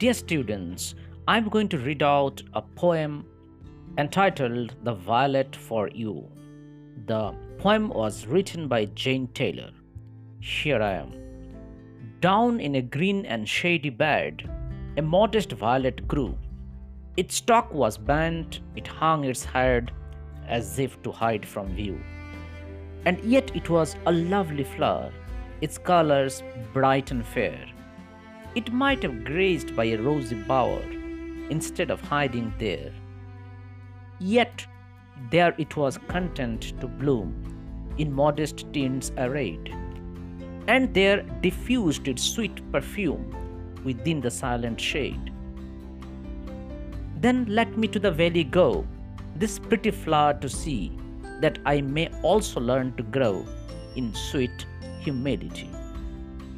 Dear students, I'm going to read out a poem entitled The Violet for You. The poem was written by Jane Taylor. Here I am. Down in a green and shady bed, a modest violet grew. Its stalk was bent, it hung its head as if to hide from view. And yet it was a lovely flower, its colors bright and fair. It might have grazed by a rosy bower instead of hiding there. Yet there it was content to bloom, in modest tints arrayed, and there diffused its sweet perfume within the silent shade. Then let me to the valley go, this pretty flower to see, that I may also learn to grow in sweet humility.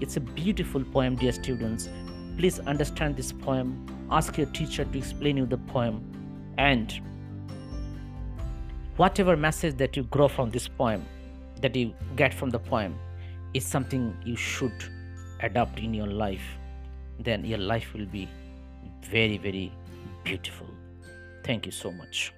It's a beautiful poem, dear students. Please understand this poem. Ask your teacher to explain you the poem. And whatever message that you grow from this poem, that you get from the poem, is something you should adopt in your life. Then your life will be very, very beautiful. Thank you so much.